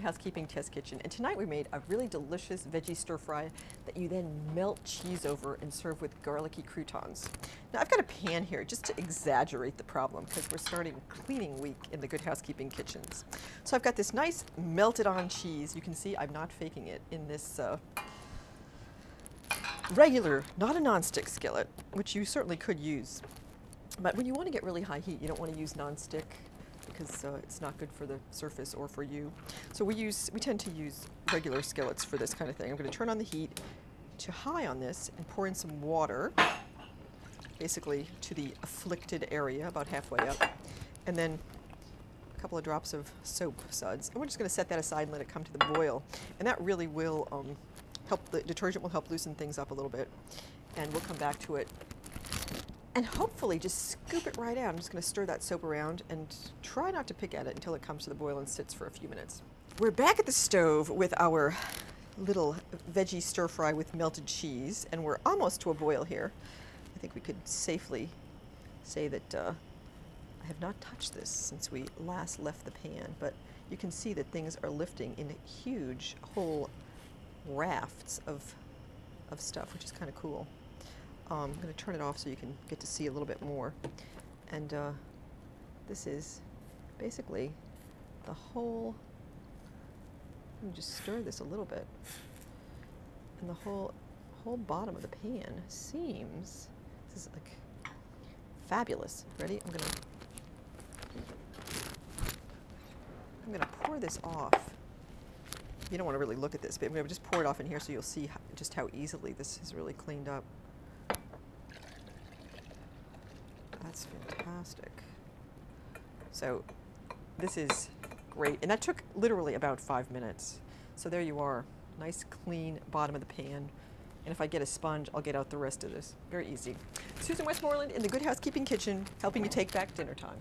Housekeeping Test Kitchen, and tonight we made a really delicious veggie stir fry that you then melt cheese over and serve with garlicky croutons. Now I've got a pan here just to exaggerate the problem because we're starting cleaning week in the Good Housekeeping kitchens. So I've got this nice melted on cheese. You can see I'm not faking it in this uh, regular, not a nonstick skillet, which you certainly could use. But when you want to get really high heat, you don't want to use nonstick because uh, it's not good for the surface or for you. So we use, we tend to use regular skillets for this kind of thing. I'm going to turn on the heat to high on this and pour in some water, basically to the afflicted area, about halfway up, and then a couple of drops of soap suds. And we're just going to set that aside and let it come to the boil. And that really will um, help, the detergent will help loosen things up a little bit. And we'll come back to it and hopefully just scoop it right out. I'm just going to stir that soap around and try not to pick at it until it comes to the boil and sits for a few minutes. We're back at the stove with our little veggie stir fry with melted cheese, and we're almost to a boil here. I think we could safely say that uh, I have not touched this since we last left the pan, but you can see that things are lifting in huge whole rafts of, of stuff, which is kind of cool. Um, I'm going to turn it off so you can get to see a little bit more. And uh, this is basically the whole, let me just stir this a little bit. And the whole, whole bottom of the pan seems, this is like fabulous. Ready? I'm going to, I'm going to pour this off. You don't want to really look at this, but I'm going to just pour it off in here so you'll see how, just how easily this is really cleaned up. That's fantastic. So this is great. And that took literally about five minutes. So there you are. Nice clean bottom of the pan. And if I get a sponge, I'll get out the rest of this. Very easy. Susan Westmoreland in the Good Housekeeping Kitchen, helping you take back dinner time.